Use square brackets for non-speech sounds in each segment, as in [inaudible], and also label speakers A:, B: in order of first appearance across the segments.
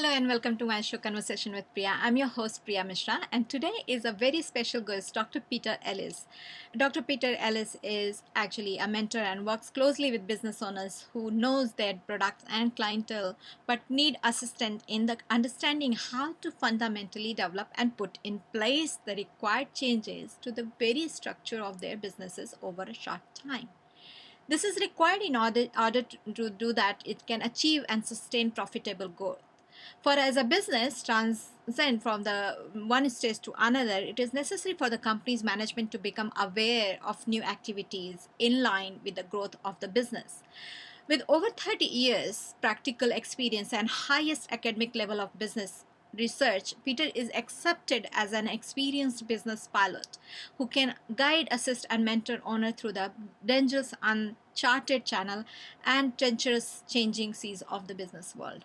A: Hello and welcome to my show Conversation with Priya. I'm your host Priya Mishra and today is a very special guest, Dr. Peter Ellis. Dr. Peter Ellis is actually a mentor and works closely with business owners who knows their products and clientele but need assistance in the understanding how to fundamentally develop and put in place the required changes to the very structure of their businesses over a short time. This is required in order, order to do that it can achieve and sustain profitable growth. For as a business transcend from the one stage to another, it is necessary for the company's management to become aware of new activities in line with the growth of the business. With over 30 years practical experience and highest academic level of business research, Peter is accepted as an experienced business pilot who can guide, assist, and mentor owner through the dangerous, uncharted channel and treacherous changing seas of the business world.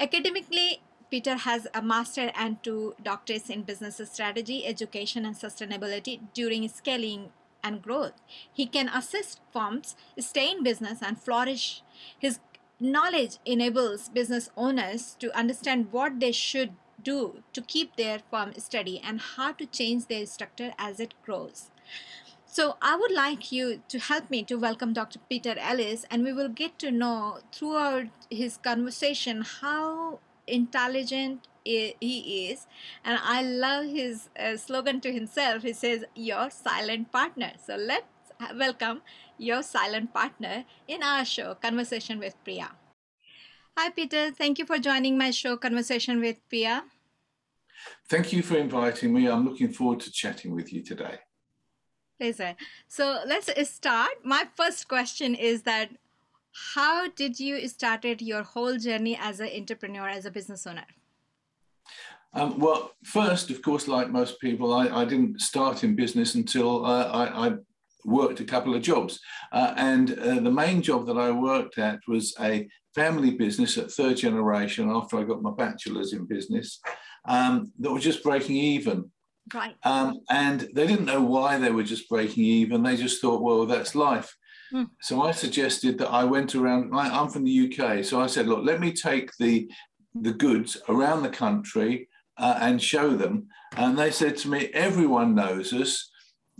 A: Academically, Peter has a master and two doctorates in business strategy, education, and sustainability during scaling and growth. He can assist firms stay in business and flourish. His knowledge enables business owners to understand what they should do to keep their firm steady and how to change their structure as it grows. So, I would like you to help me to welcome Dr. Peter Ellis, and we will get to know throughout his conversation how intelligent he is. And I love his uh, slogan to himself. He says, Your silent partner. So, let's welcome your silent partner in our show, Conversation with Priya. Hi, Peter. Thank you for joining my show, Conversation with Priya.
B: Thank you for inviting me. I'm looking forward to chatting with you today.
A: Pleasure. So let's start. My first question is that how did you started your whole journey as an entrepreneur, as a business owner?
B: Um, well, first, of course, like most people, I, I didn't start in business until uh, I, I, worked a couple of jobs. Uh, and uh, the main job that I worked at was a family business at third generation after I got my bachelor's in business um, that was just breaking even.
A: Right.
B: Um, and they didn't know why they were just breaking even. They just thought, well, that's life. Mm. So I suggested that I went around. I, I'm from the UK, so I said, look, let me take the the goods around the country uh, and show them. And they said to me, everyone knows us.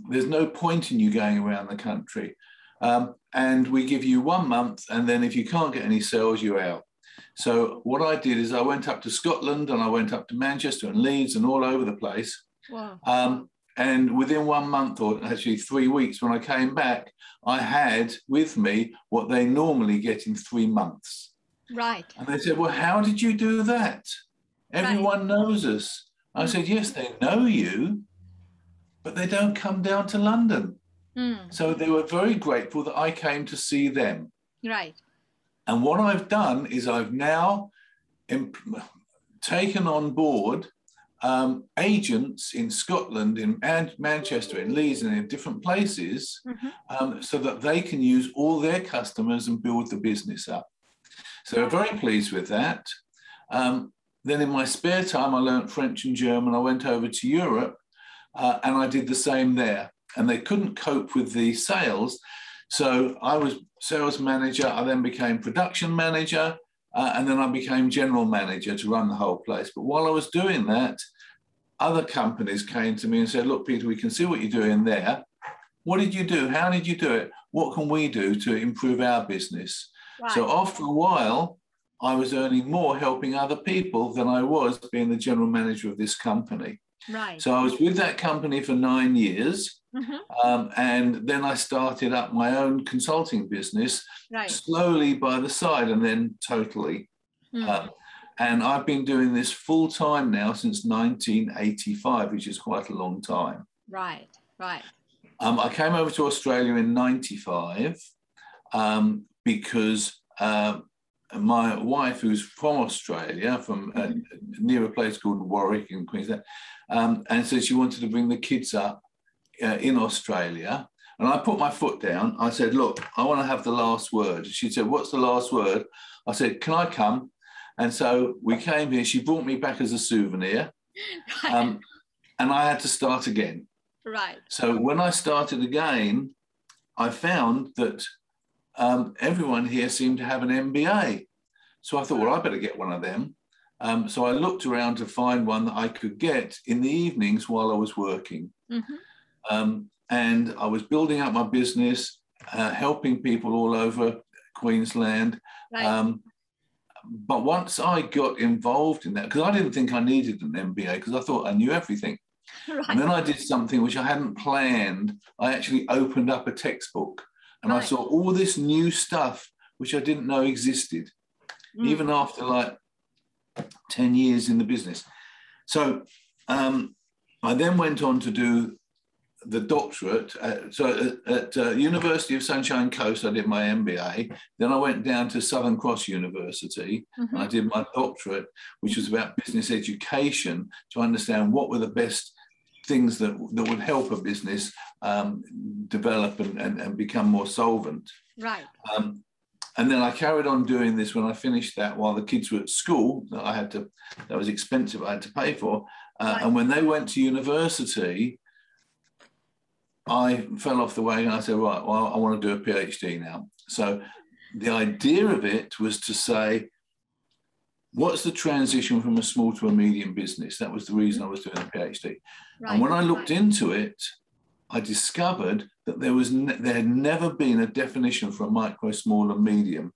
B: There's no point in you going around the country. Um, and we give you one month, and then if you can't get any sales, you're out. So what I did is I went up to Scotland and I went up to Manchester and Leeds and all over the place.
A: Wow.
B: Um, and within one month, or actually three weeks, when I came back, I had with me what they normally get in three months.
A: Right.
B: And they said, Well, how did you do that? Everyone right. knows us. I said, Yes, they know you, but they don't come down to London.
A: Mm.
B: So they were very grateful that I came to see them.
A: Right.
B: And what I've done is I've now imp- taken on board um, agents in Scotland, in Man- Manchester, in Leeds, and in different places,
A: mm-hmm.
B: um, so that they can use all their customers and build the business up. So I'm very pleased with that. Um, then in my spare time, I learned French and German. I went over to Europe uh, and I did the same there. And they couldn't cope with the sales. So I was sales manager. I then became production manager. Uh, and then I became general manager to run the whole place. But while I was doing that, other companies came to me and said, Look, Peter, we can see what you're doing there. What did you do? How did you do it? What can we do to improve our business? Right. So after a while, I was earning more helping other people than I was being the general manager of this company.
A: Right.
B: So I was with that company for nine years.
A: Mm-hmm.
B: Um, and then I started up my own consulting business
A: right.
B: slowly by the side and then totally.
A: Mm.
B: Um, and I've been doing this full time now since 1985, which is quite a long time.
A: Right, right.
B: Um, I came over to Australia in 95 um, because uh, my wife, who's from Australia, from uh, near a place called Warwick in Queensland, um, and so she wanted to bring the kids up uh, in Australia. And I put my foot down. I said, Look, I want to have the last word. She said, What's the last word? I said, Can I come? And so we came here. She brought me back as a souvenir.
A: Right.
B: Um, and I had to start again.
A: Right.
B: So when I started again, I found that um, everyone here seemed to have an MBA. So I thought, well, I better get one of them. Um, so I looked around to find one that I could get in the evenings while I was working.
A: Mm-hmm.
B: Um, and I was building up my business, uh, helping people all over Queensland.
A: Right.
B: Um, but once I got involved in that, because I didn't think I needed an MBA, because I thought I knew everything. [laughs]
A: right.
B: And then I did something which I hadn't planned. I actually opened up a textbook and I saw all this new stuff which I didn't know existed,
A: Mm.
B: even after like 10 years in the business. So um, I then went on to do the doctorate. At, so at, at uh, University of Sunshine Coast, I did my MBA. Then I went down to Southern Cross University
A: Mhm.
B: and I did my doctorate, which was about business education to understand what were the best things that, that would help a business um, develop and, and, and become more solvent.
A: Right.
B: Um, and then I carried on doing this when I finished that while the kids were at school that I had to, that was expensive, I had to pay for. Uh,
A: Right.
B: And when they went to university, I fell off the wagon. I said, right, well, I want to do a PhD now. So the idea of it was to say, what's the transition from a small to a medium business? That was the reason I was doing a PhD.
A: Right.
B: And when I looked into it, I discovered that there was ne- there had never been a definition for a micro, small, and medium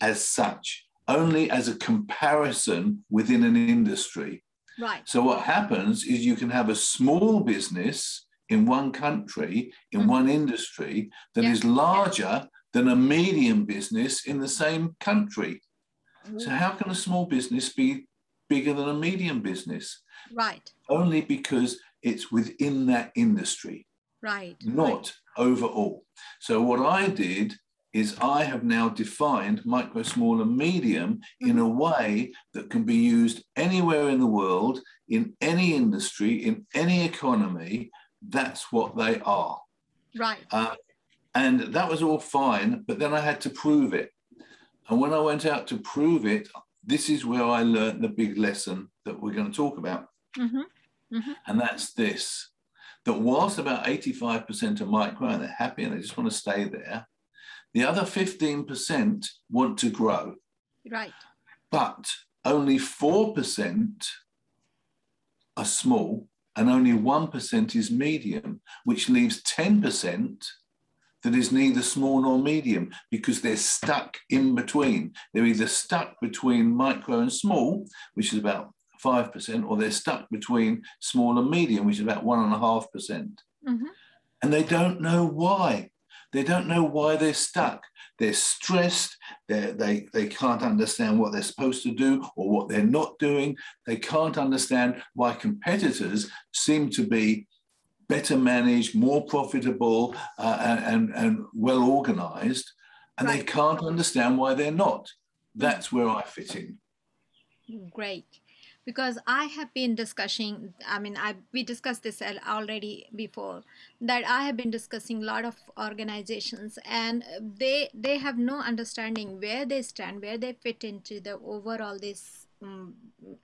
B: as such, only as a comparison within an industry.
A: Right.
B: So what happens is you can have a small business in one country, in
A: Mhm.
B: one industry, that is
A: Yeah.
B: larger than a medium business in the same country. So how can a small business be bigger than a medium business?
A: Right.
B: Only because it's within that industry,
A: Right.
B: not overall. So what I did is I have now defined micro, small, and medium in a way that can be used anywhere in the world, in any industry, in any economy. That's what they are.
A: Right.
B: Uh, and that was all fine, but then I had to prove it. And when I went out to prove it, this is where I learned the big lesson that we're going to talk about.
A: Mm-hmm.
B: And that's this that whilst about 85% are micro and they're happy and they just want to stay there, the other 15% want to grow.
A: Right.
B: But only 4% are small and only 1% is medium, which leaves 10% that is neither small nor medium because they're stuck in between. They're either stuck between micro and small, which is about 5%, or they're stuck between small and medium, which is about 1.5%.
A: Mm-hmm.
B: And they don't know why. They don't know why they're stuck. They're stressed. They're, they they can't understand what they're supposed to do or what they're not doing. They can't understand why competitors seem to be better managed, more profitable, uh, and, and, and well organized. And they can't understand why they're not. That's where I fit in.
A: Great. Because I have been discussing, I mean, I we discussed this already before, that I have been discussing a lot of organizations and they they have no understanding where they stand, where they fit into the overall this um,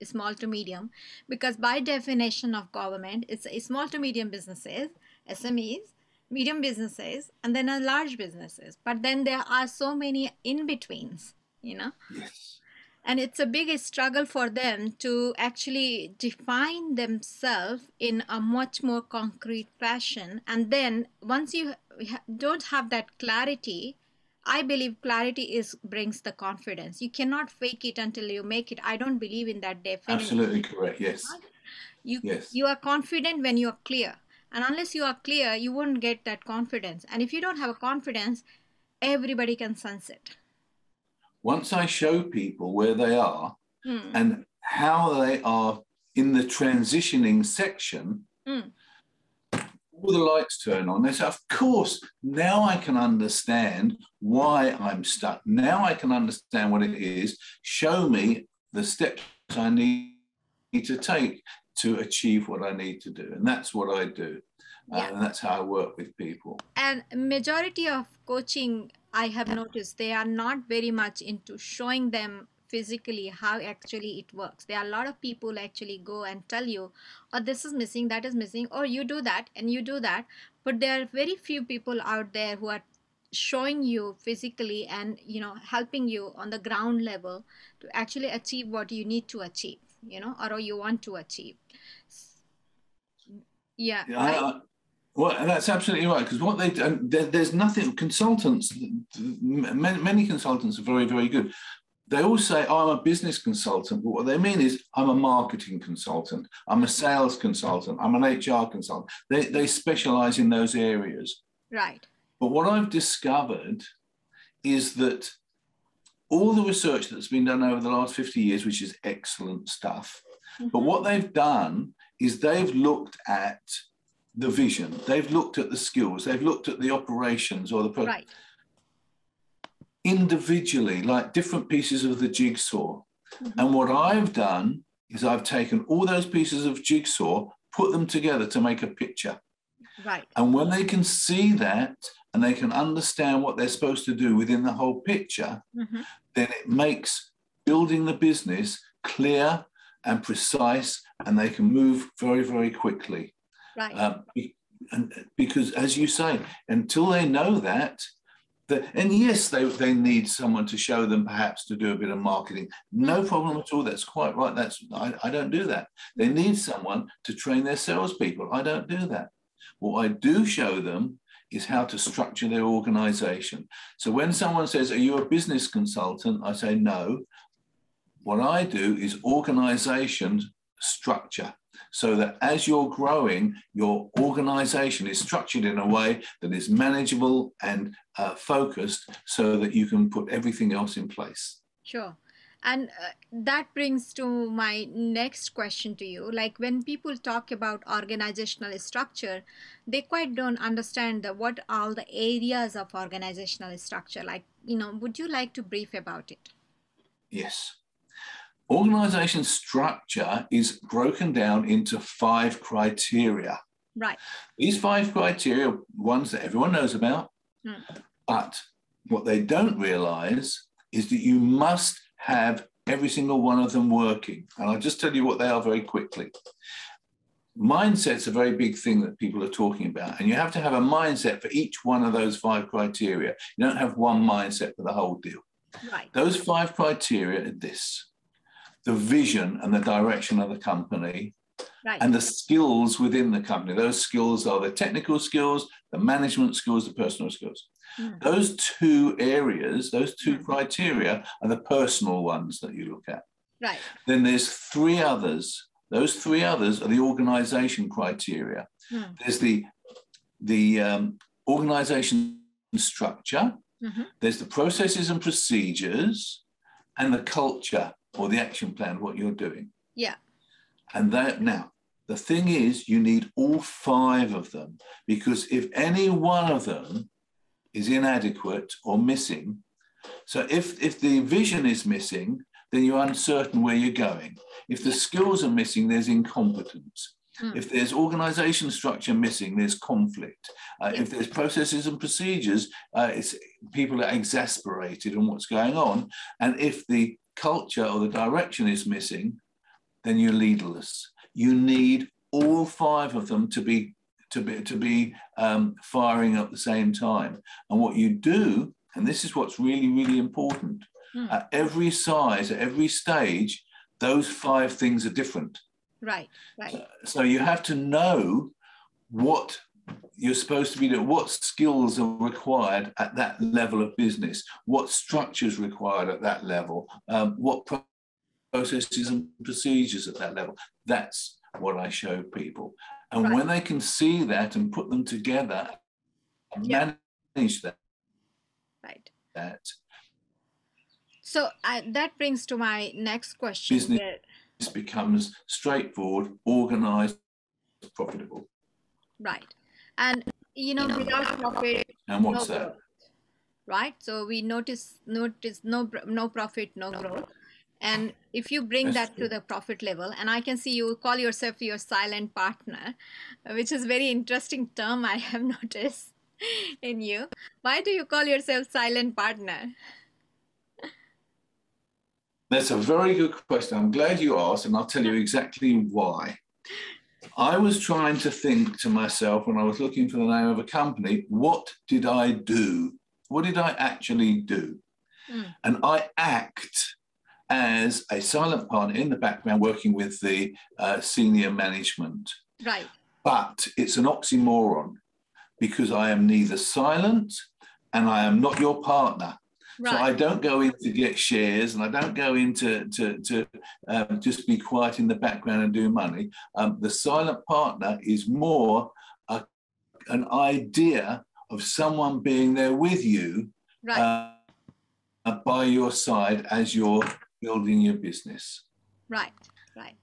A: small to medium. Because by definition of government, it's small to medium businesses, SMEs, medium businesses, and then a large businesses. But then there are so many in betweens, you know
B: Yes.
A: And it's a big struggle for them to actually define themselves in a much more concrete fashion. And then once you don't have that clarity i believe clarity is brings the confidence. You cannot fake it until you make it. I don't believe in that definition.
B: Absolutely correct. Yes.
A: you
B: Yes.
A: you are confident when you are clear. And unless you are clear you won't get that confidence. And if you don't have a confidence everybody can sense it
B: Once I show people where they are,
A: Hmm.
B: and how they are in the transitioning section,
A: Mm.
B: all the lights turn on. They say, Of course, now I can understand why I'm stuck. Now I can understand what it is. Show me the steps I need to take to achieve what I need to do. And that's what I do. Uh,
A: Yeah.
B: and that's how I work with people.
A: and majority of coaching i have noticed they are not very much into showing them physically how actually it works there are a lot of people actually go and tell you oh this is missing that is missing or you do that and you do that but there are very few people out there who are showing you physically and you know helping you on the ground level to actually achieve what you need to achieve you know or you want to achieve yeah,
B: yeah right? Well, that's absolutely right. Because what they there, there's nothing. Consultants, many, many consultants are very, very good. They all say, oh, I'm a business consultant, but what they mean is, I'm a marketing consultant, I'm a sales consultant, I'm an HR consultant. They, they specialize in those areas.
A: Right.
B: But what I've discovered is that all the research that's been done over the last 50 years, which is excellent stuff, mm-hmm. but what they've done is they've looked at the vision, they've looked at the skills, they've looked at the operations or the pro- right. individually, like different pieces of the jigsaw. Mm-hmm. And what I've done is I've taken all those pieces of jigsaw, put them together to make a picture.
A: Right.
B: And when they can see that and they can understand what they're supposed to do within the whole picture, mm-hmm. then it makes building the business clear and precise and they can move very, very quickly.
A: Right. Um,
B: and because, as you say, until they know that, that, and yes, they, they need someone to show them perhaps to do a bit of marketing. No problem at all. That's quite right. That's I, I don't do that. They need someone to train their salespeople. I don't do that. What I do show them is how to structure their organization. So when someone says, Are you a business consultant? I say, No. What I do is organization structure so that as you're growing, your organization is structured in a way that is manageable and uh, focused so that you can put everything else in place.
A: Sure. And uh, that brings to my next question to you. Like when people talk about organizational structure, they quite don't understand the, what all the areas of organizational structure. Like, you know, would you like to brief about it?
B: Yes. Organization structure is broken down into five criteria.
A: Right.
B: These five criteria, ones that everyone knows about, mm. but what they don't realize is that you must have every single one of them working. And I'll just tell you what they are very quickly. Mindset's a very big thing that people are talking about. And you have to have a mindset for each one of those five criteria. You don't have one mindset for the whole deal.
A: Right.
B: Those five criteria are this the vision and the direction of the company, right. and the skills within the company. Those skills are the technical skills, the management skills, the personal skills. Mm. Those two areas, those two mm. criteria are the personal ones that you look at.
A: Right.
B: Then there's three others. Those three others are the organization criteria. Mm. There's the the um, organization structure. Mm-hmm. There's the processes and procedures, and the culture or the action plan, what you're doing.
A: Yeah.
B: And that now, the thing is, you need all five of them because if any one of them is inadequate or missing, so if, if the vision is missing, then you're uncertain where you're going. If the skills are missing, there's incompetence. Mm. If there's organization structure missing, there's conflict. Uh, if there's processes and procedures, uh, it's people are exasperated on what's going on. And if the culture or the direction is missing, then you're leaderless. You need all five of them to be to be to be um, firing at the same time. And what you do, and this is what's really really important, mm. at every size, at every stage, those five things are different.
A: Right. Right.
B: So, so you have to know what you're supposed to be doing what skills are required at that level of business? What structures required at that level? Um, what processes and procedures at that level? That's what i show people. And right. when they can see that and put them together and yeah. manage that
A: right.
B: that
A: so uh, that brings to my next question
B: business that... becomes straightforward organized profitable.
A: Right and you know, without profit
B: and what's no that growth,
A: right? So we notice notice no no profit no growth. and if you bring That's that true. to the profit level and i can see you call yourself your silent partner which is very interesting term i have [laughs] noticed in you. Why do you call yourself silent partner?
B: That's a very good question. I'm glad you asked and i'll tell you exactly why I was trying to think to myself when I was looking for the name of a company, what did I do what did I actually do? Mm. And I act as a silent partner in the background working with the uh, senior management.
A: Right.
B: But it's an oxymoron because I am neither silent and I am not your partner. Right. So I don't go in to get shares, and I don't go in to, to, to um, just be quiet in the background and do money. Um, the silent partner is more a, an idea of someone being there with you right. uh, by your side as you're building your business.
A: Right, right.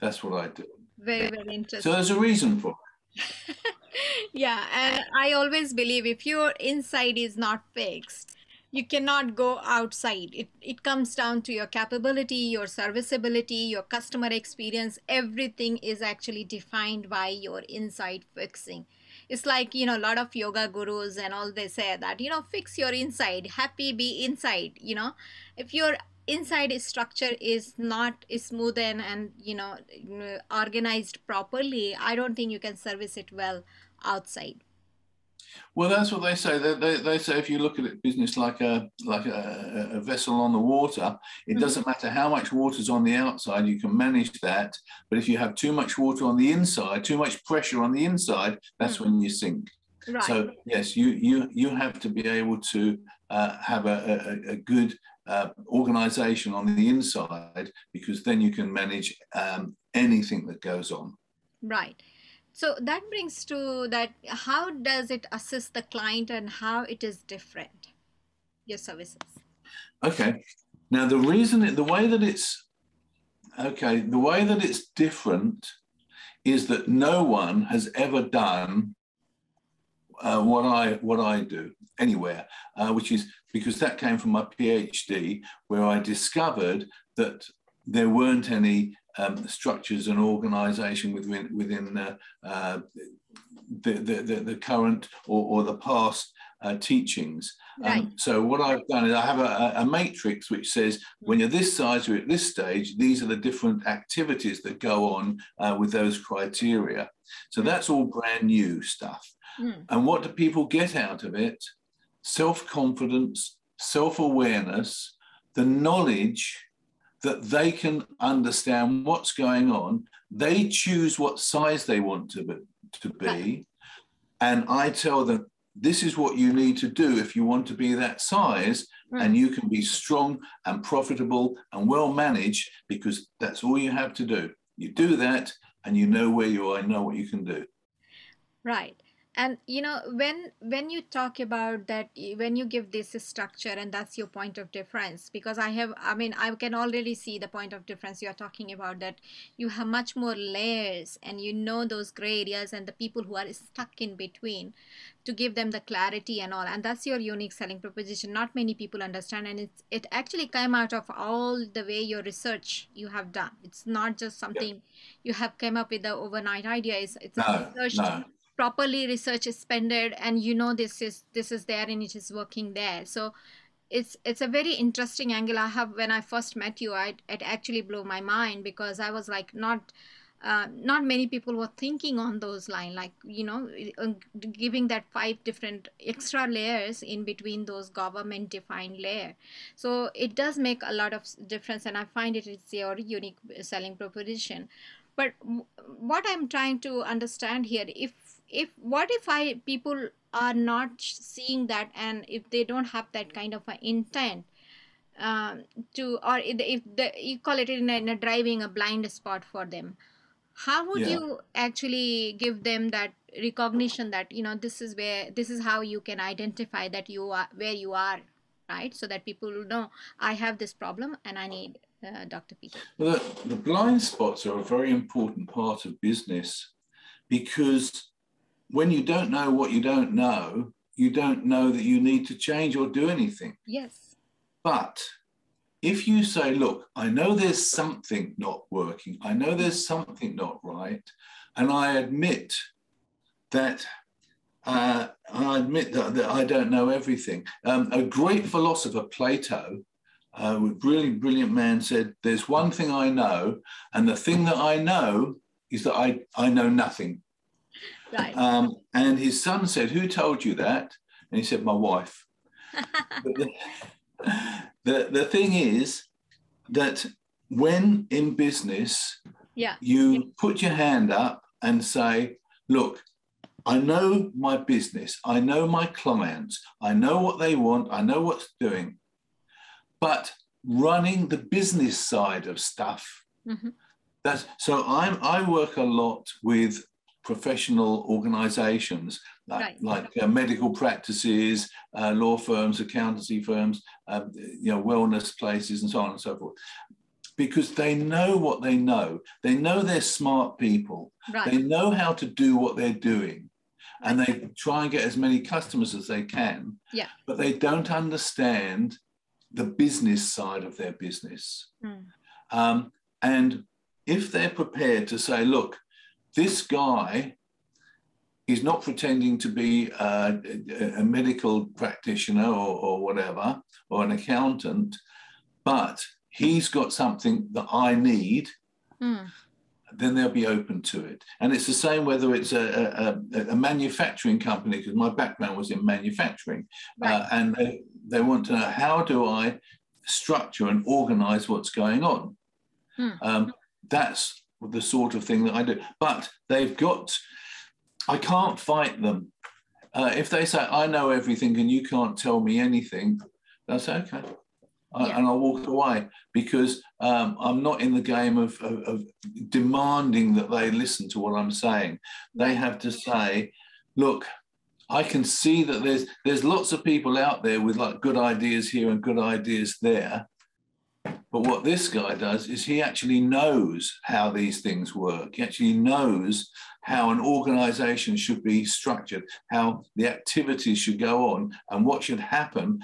B: That's what I do.
A: Very, very interesting.
B: So there's a reason for it. [laughs]
A: yeah, and I always believe if your inside is not fixed, you cannot go outside. It it comes down to your capability your serviceability your customer experience. Everything is actually defined by your inside fixing. It's like you know a lot of yoga gurus and all they say that you know fix your inside happy be inside you know. If your inside structure is not smooth and, and you know organized properly i don't think you can service it well outside
B: well, that's what they say. They, they, they, say if you look at it business like a like a, a vessel on the water, it mm-hmm. doesn't matter how much water's on the outside, you can manage that. But if you have too much water on the inside, too much pressure on the inside, that's mm-hmm. when you sink. Right. So yes, you you you have to be able to uh, have a, a, a good uh, organization on the inside because then you can manage um, anything that goes on.
A: Right. So that brings to that how does it assist the client and how it is different, your services?
B: Okay. Now the reason, the way that it's, okay, the way that it's different is that no one has ever done uh, what I what I do anywhere, uh, which is because that came from my PhD, where I discovered that there weren't any um, structures and organisation within within uh, uh, the, the, the, the current or, or the past uh, teachings. Um, right. Um, so what I've done is I have a, a, matrix which says when you're this size, you're at this stage. These are the different activities that go on uh, with those criteria. So hmm. that's all brand new stuff. Mm. And what do people get out of it? Self confidence, self awareness, the knowledge that they can understand what's going on. They choose what size they want to be, to be. And I tell them, this is what you need to do if you want to be that size. And hmm. you can be strong and profitable and well managed because that's all you have to do. You do that and you know where you are and know what you can do.
A: Right and you know when when you talk about that when you give this structure and that's your point of difference because i have i mean i can already see the point of difference you are talking about that you have much more layers and you know those gray areas and the people who are stuck in between to give them the clarity and all. And that's your unique selling proposition. Not many people understand and it's it actually came out of all the way your research you have done. It's not just something you have came up with the overnight idea. It's, it's no, research no properly research is spended and you know this is this is there and it is working there. So it's it's a very interesting angle. I have when i first met you I, it actually blew my mind because i was like not uh, not many people were thinking on those line like you know uh, giving that five different extra layers in between those government defined layer. So it does make a lot of difference and i find it is your unique selling proposition but what i'm trying to understand here if if what if i people are not seeing that and if they don't have that kind of an intent um, to or if the, you call it in a, in a, driving a blind spot for them how would yeah. you actually give them that recognition that you know this is where this is how you can identify that you are where you are right so that people will know i have this problem and i need uh, dr peter
B: the, the blind spots are a very important part of business because when you don't know what you don't know, you don't know that you need to change or do anything.
A: Yes.
B: But if you say, look, I know there's something not working, I know there's something not right, and I admit that. Uh, I admit that, that, I don't know everything. Um, a great philosopher, Plato, a really brilliant man, said, There's one thing I know, and the thing that I know is that I, I know nothing.
A: Right.
B: Um, and his son said, Who told you that? And he said, My wife. [laughs] the, the, the thing is that when in business,
A: yeah.
B: you
A: Yeah.
B: put your hand up and say, look, I know my business, I know my clients, I know what they want, I know what's doing, but running the business side of stuff
A: Mhm.
B: that's so I'm I work a lot with professional organizations like,
A: Right.
B: like uh, medical practices, uh, law firms, accountancy firms, um, you know, wellness places, and so on and so forth, because they know what they know. They know they're smart people.
A: Right.
B: They know how to do what they're doing, and they try and get as many customers as they can.
A: Yeah.
B: But they don't understand the business side of their business.
A: Mm.
B: Um, and if they're prepared to say, look, this guy is not pretending to be a, a- medical practitioner or, or whatever, or an accountant, but he's got something that I need,
A: Mm.
B: then they'll be open to it. And it's the same whether it's a, a, a- a manufacturing company, because my background was in manufacturing,
A: Right.
B: uh, and they, they want to know how do I structure and organize what's going on.
A: Hmm.
B: Um, that's the sort of thing that I do. But they've got, I can't fight them. Uh, if they say, I know everything and you can't tell me anything, they'll say, okay. I-
A: Yeah.
B: And I'll walk away because um, I'm not in the game of, of, of demanding that they listen to what I'm saying. They have to say, look, I can see that there's there's lots of people out there with like good ideas here and good ideas there. But what this guy does is he actually knows how these things work. He actually knows how an organization should be structured, how the activities should go on, and what should happen,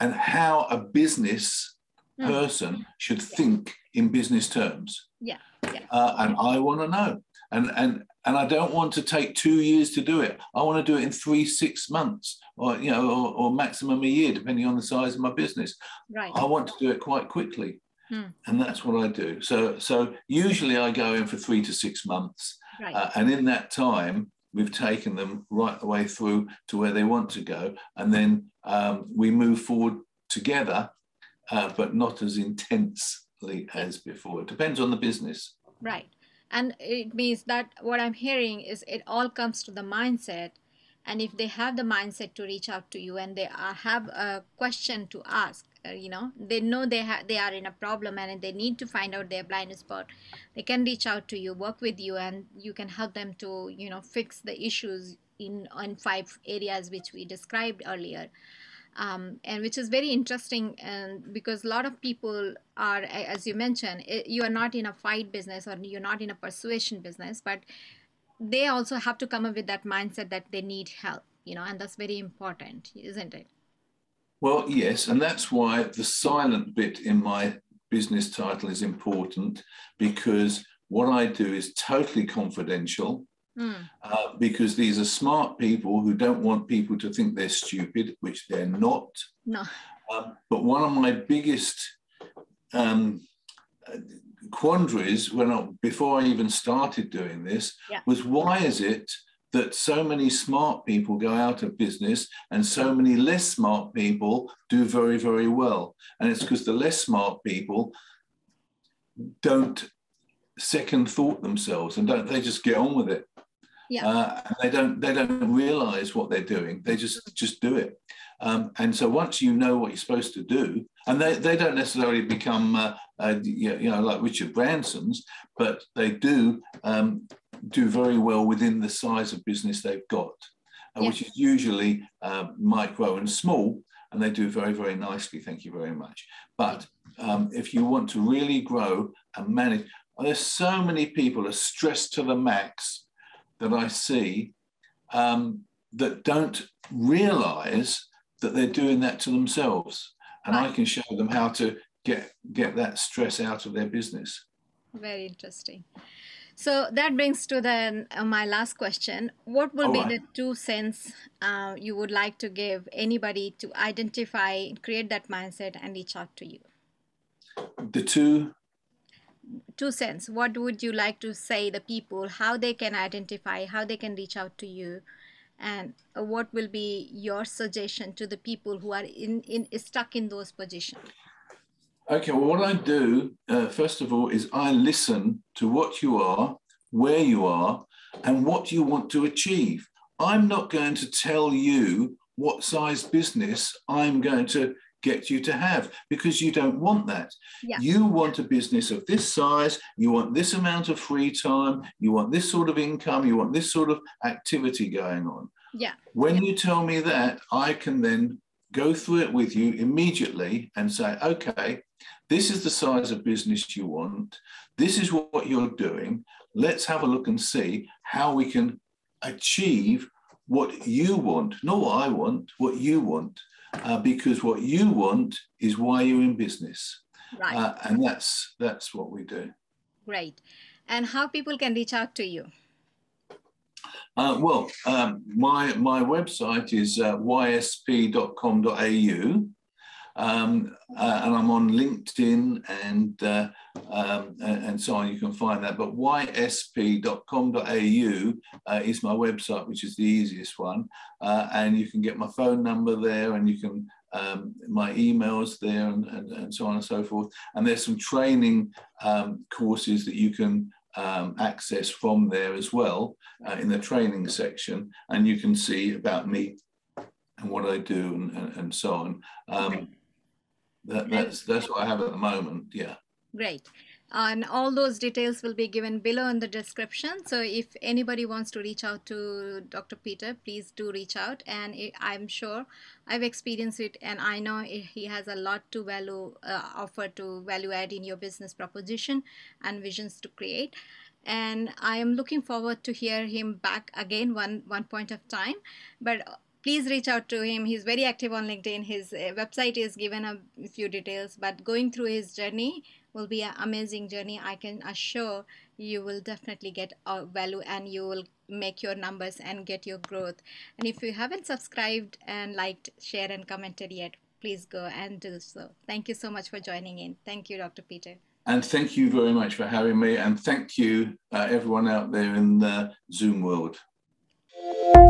B: and how a business
A: Mm.
B: person should think in business terms.
A: Yeah, yeah.
B: Uh, and I want to know. And, and, and I don't want to take two years to do it. I want to do it in three, six months, or you know, or, or maximum a year, depending on the size of my business.
A: Right.
B: I want to do it quite quickly,
A: Hmm.
B: and that's what I do. So, so usually I go in for three to six months,
A: Right.
B: uh, and in that time, we've taken them right the way through to where they want to go, and then um, we move forward together, uh, but not as intensely as before. It depends on the business.
A: Right. And it means that what I'm hearing is it all comes to the mindset. And if they have the mindset to reach out to you and they are, have a question to ask, uh, you know, they know they ha- they are in a problem and they need to find out their blind spot, they can reach out to you, work with you, and you can help them to, you know, fix the issues in on five areas which we described earlier um, and which is very interesting and because a lot of people are as you mentioned i- you are not in a fight business or you're not in a persuasion business but they also have to come up with that mindset that they need help you know and that's very important isn't it
B: Well, yes, and that's why the silent bit in my business title is important because what I do is totally confidential.
A: Mm,
B: uh, because these are smart people who don't want people to think they're stupid, which they're not.
A: no
B: Um, but one of my biggest um, quandaries when I, before I even started doing this
A: Yeah.
B: was why is it that so many smart people go out of business and so many less smart people do very very well and it's because the less smart people don't second thought themselves and don't they just get on with it.
A: Yeah.
B: uh, and they don't they don't realize what they're doing. They just just do it. Um, and so once you know what you're supposed to do and they, they don't necessarily become uh, uh, you know like richard branson's but they do um, do very well within the size of business they've got uh, which is usually uh, micro and small and they do very very nicely. Thank you very much. But um, if you want to really grow and manage there's so many people are stressed to the max that I see um, that don't realize that they're doing that to themselves. And I can show them how to get, get that stress out of their business.
A: very interesting so that brings to the uh, my last question what will
B: All
A: be
B: right.
A: the two cents uh, you would like to give anybody to identify create that mindset and reach out to you
B: The two,
A: two cents what would you like to say the people how they can identify how they can reach out to you and uh, what will be your suggestion to the people who are in, in stuck in those positions?
B: Okay, well, what I do, uh, first of all, is I listen to what you are, where you are, and what you want to achieve. I'm not going to tell you what size business I'm going to get you to have because you don't want that. Yeah. You want a business of this size, you want this amount of free time, you want this sort of income, you want this sort of activity going on.
A: Yeah.
B: When you tell me that, I can then go through it with you immediately and say, okay, this is the size of business you want. This is what you're doing. Let's have a look and see how we can achieve what you want, not what I want, what you want uh, because what you want is why you're in business.
A: Right. Uh,
B: and that's that's what we do.
A: Great. And how people can reach out to you?
B: Uh, well, um, my my website is uh, ysp.com.au. Um, uh, and I'm on LinkedIn and uh, um, and so on. You can find that. But ysp.com.au uh, is my website, which is the easiest one, uh, and you can get my phone number there, and you can um, my emails there, and, and, and, so on and so forth. And there's some training um, courses that you can. Um, access from there as well uh, in the training section, and you can see about me and what I do and, and, and so on. That, that's that's what I have at the moment. Yeah.
A: Great. And all those details will be given below in the description. So if anybody wants to reach out to Dr. Peter, please do reach out. And I'm sure I've experienced it, and I know he has a lot to value uh, offer to value add in your business proposition and visions to create. And I am looking forward to hear him back again one one point of time. But please reach out to him. He's very active on LinkedIn. His uh, website is given a few details, but going through his journey will be an amazing journey. I can assure you will definitely get a value and you will make your numbers and get your growth. And if you haven't subscribed and liked, shared, and commented yet, please go and do so. Thank you so much for joining in. Thank you, Dr. Peter.
B: And thank you very much for having me. And thank you, uh, everyone out there in the Zoom world. Música